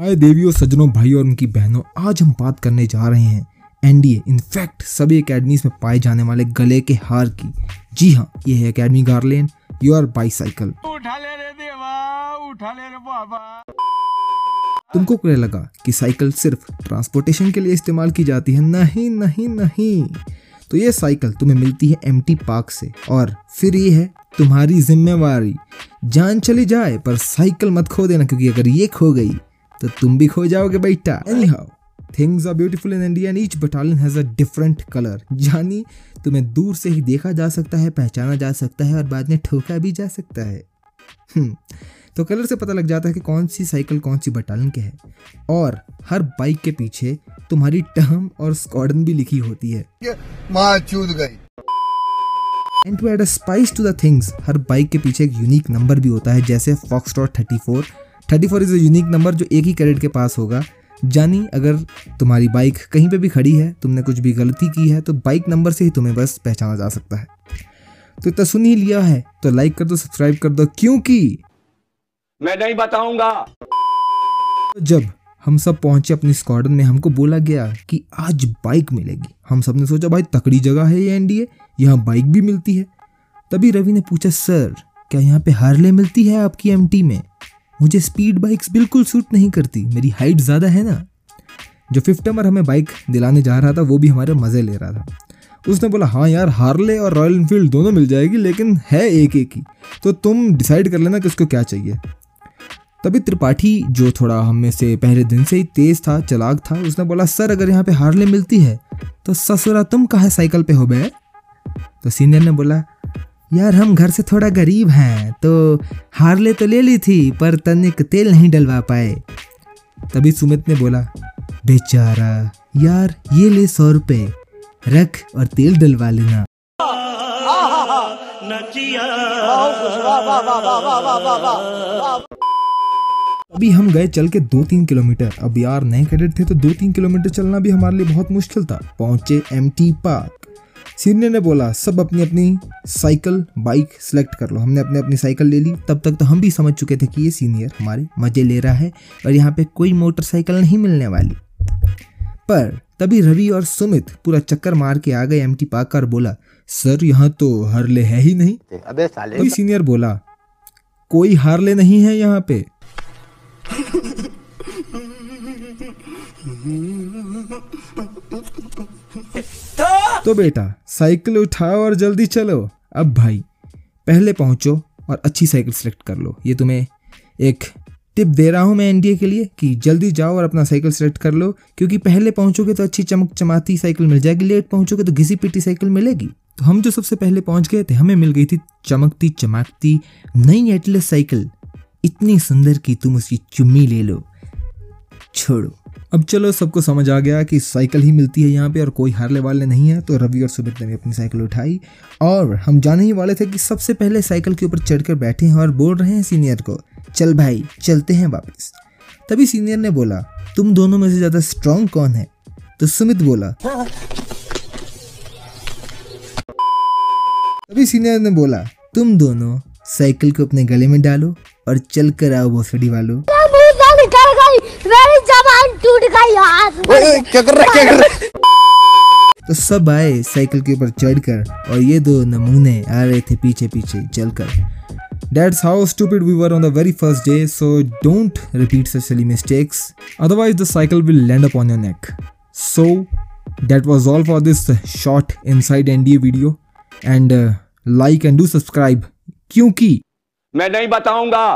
हाय देवियों सज्जनों भाई और उनकी बहनों आज हम बात करने जा रहे हैं एनडीए इनफैक्ट सभी एकेडमीज में पाए जाने वाले गले के हार की। जी हाँ ये है अकेडमी गार्लेन योर बाईसाइकिल उठा ले रे देवा उठा ले रे बाबा। तुमको क्या लगा कि साइकिल सिर्फ़ ट्रांसपोर्टेशन के लिए इस्तेमाल की जाती है? नहीं नहीं नहीं। तो ये साइकिल तुम्हें मिलती है एमटी पार्क से और फिर ये है तुम्हारी जिम्मेवारी। जान चली जाए पर साइकिल मत खो देना क्योंकि अगर ये खो गई तो तुम भी खो जाओगे बेटा। Anyhow things are beautiful in India and each battalion has a different colour यानी तुम्हें दूर से ही देखा जा सकता है पहचाना जा सकता है और बाद में ठोका भी जा सकता है। हम्म, तो कलर से पता लग जाता है कि कौन सी साइकिल कौन सी बटालियन के है। और हर बाइक के पीछे तुम्हारी टर्म और स्क्वाडन भी लिखी होती है। गई। And to add a spice to the things her bike के पीछे एक यूनिक नंबर भी होता है जैसे fox thirty four thirty four is a unique number जो एक ही कैरेट के पास होगा। जानी अगर तुम्हारी बाइक कहीं पे भी खड़ी है तुमने कुछ भी गलती की है तो बाइक नंबर से ही तुम्हें बस पहचाना जा सकता है। तो इतना सुन ही लिया है तो लाइक कर दो सब्सक्राइब कर दो क्योंकि मैं नहीं बताऊँगा। जब हम सब पहुँचे अपनी स्क्वाडन में हमको बोला गया कि आज बाइक मिलेगी। हम सबने सोचा भाई तकड़ी जगह है ये एनडीए यहाँ बाइक भी मिलती है। तभी रवि ने पूछा सर क्या यहाँ पे हार्ले मिलती है आपकी एमटी में? मुझे स्पीड बाइक्स बिल्कुल सूट नहीं करती। मेरी हाइट ज़्यादा है ना। जो फिफ्थ नंबर हमें बाइक दिलाने जा रहा था, वो भी हमारे मज़े ले रहा था। उसने बोला हाँ यार हार्ले और रॉयल इनफील्ड दोनों मिल जाएगी, लेकिन है एक एक ही। तो तुम डिसाइड कर लेना कि उसको क्या चाहिए। तभी त्रिपाठी, जो थोड़ा हम में से पहले दिन से ही तेज था, चलाक था, उसने बोला, सर, अगर यहाँ पे हार्ले मिलती है तो ससुरा तुम कहाँ साइकिल पे हो बे? तो सीनियर ने बोला यार हम घर से थोड़ा गरीब हैं तो हार्ले तो ले ली थी, पर तनिक तेल नहीं डलवा पाए। तभी सुमित ने बोला, बेचारा, यार ये ले सौ रुपए, रख और तेल डलवा लेना। अभी हम गए चल के दो तीन किलोमीटर। अब यार नए कैडेट थे तो दो तीन किलोमीटर चलना भी हमारे लिए बहुत मुश्किल था। पहुँचे एम टी पार्क सीनियर ने बोला सब अपनी अपनी साइकिल बाइक सेलेक्ट कर लो। हमने अपनी अपनी साइकिल ले ली। तब तक तो हम भी समझ चुके थे कि ये सीनियर हमारे मज़े ले रहा है और यहाँ पे कोई मोटरसाइकिल नहीं मिलने वाली। पर तभी रवि और सुमित पूरा चक्कर मार के आ गए एम पार्क और बोला सर यहाँ तो हार्ले है ही नहीं। अबे साले। कोई सीनियर बोला कोई हार्ले नहीं है यहाँ पे। तो बेटा, साइकिल उठाओ और जल्दी चलो। अब भाई, पहले पहुंचो और अच्छी साइकिल सेलेक्ट कर लो। ये तुम्हें एक टिप दे रहा हूँ मैं एनडीए के लिए कि जल्दी जाओ और अपना साइकिल सेलेक्ट कर लो, क्योंकि पहले पहुंचोगे तो अच्छी चमक चमाती साइकिल मिल जाएगी, लेट पहुंचोगे तो घिसी पिटी साइकिल मिलेगी। तो हम जो सबसे पहले पहुँच गए थे, हमें मिल गई थी चमकती चमकती नई एटलस साइकिल। इतनी सुंदर कि तुम उसकी चुम्मी ले लो। छोड़ो। अब चलो सबको समझ आ गया कि साइकिल ही मिलती है यहाँ पे और कोई हारले वाले नहीं है तो रवि और सुमित ने भी अपनी साइकिल उठाई। और हम जाने ही वाले थे कि सबसे पहले साइकिल के ऊपर चढ़कर बैठे हैं और बोल रहे हैं सीनियर को, चल भाई, चलते हैं वापस। तभी सीनियर ने बोला, तुम दोनों में से ज़्यादा स्ट्रांग कौन है? तो सुमित बोला, तभी सीनियर ने बोला, तुम दोनों साइकिल को अपने गले में डालो और चल कर आओ भोसड़ी वालों। से निकल गई मेरी जबान टूट गई हाथ क्या कर रहा क्या कर रहा तो सब आए साइकिल के ऊपर चढ़कर और ये दो नमूने आ रहे थे पीछे पीछे चलकर That's how stupid we were on the very first day, so don't repeat such silly mistakes. Otherwise, the cycle will land upon your neck. So, that was all for this short inside NDA video. And uh, like and do subscribe. क्योंकि मैं नहीं बताऊँगा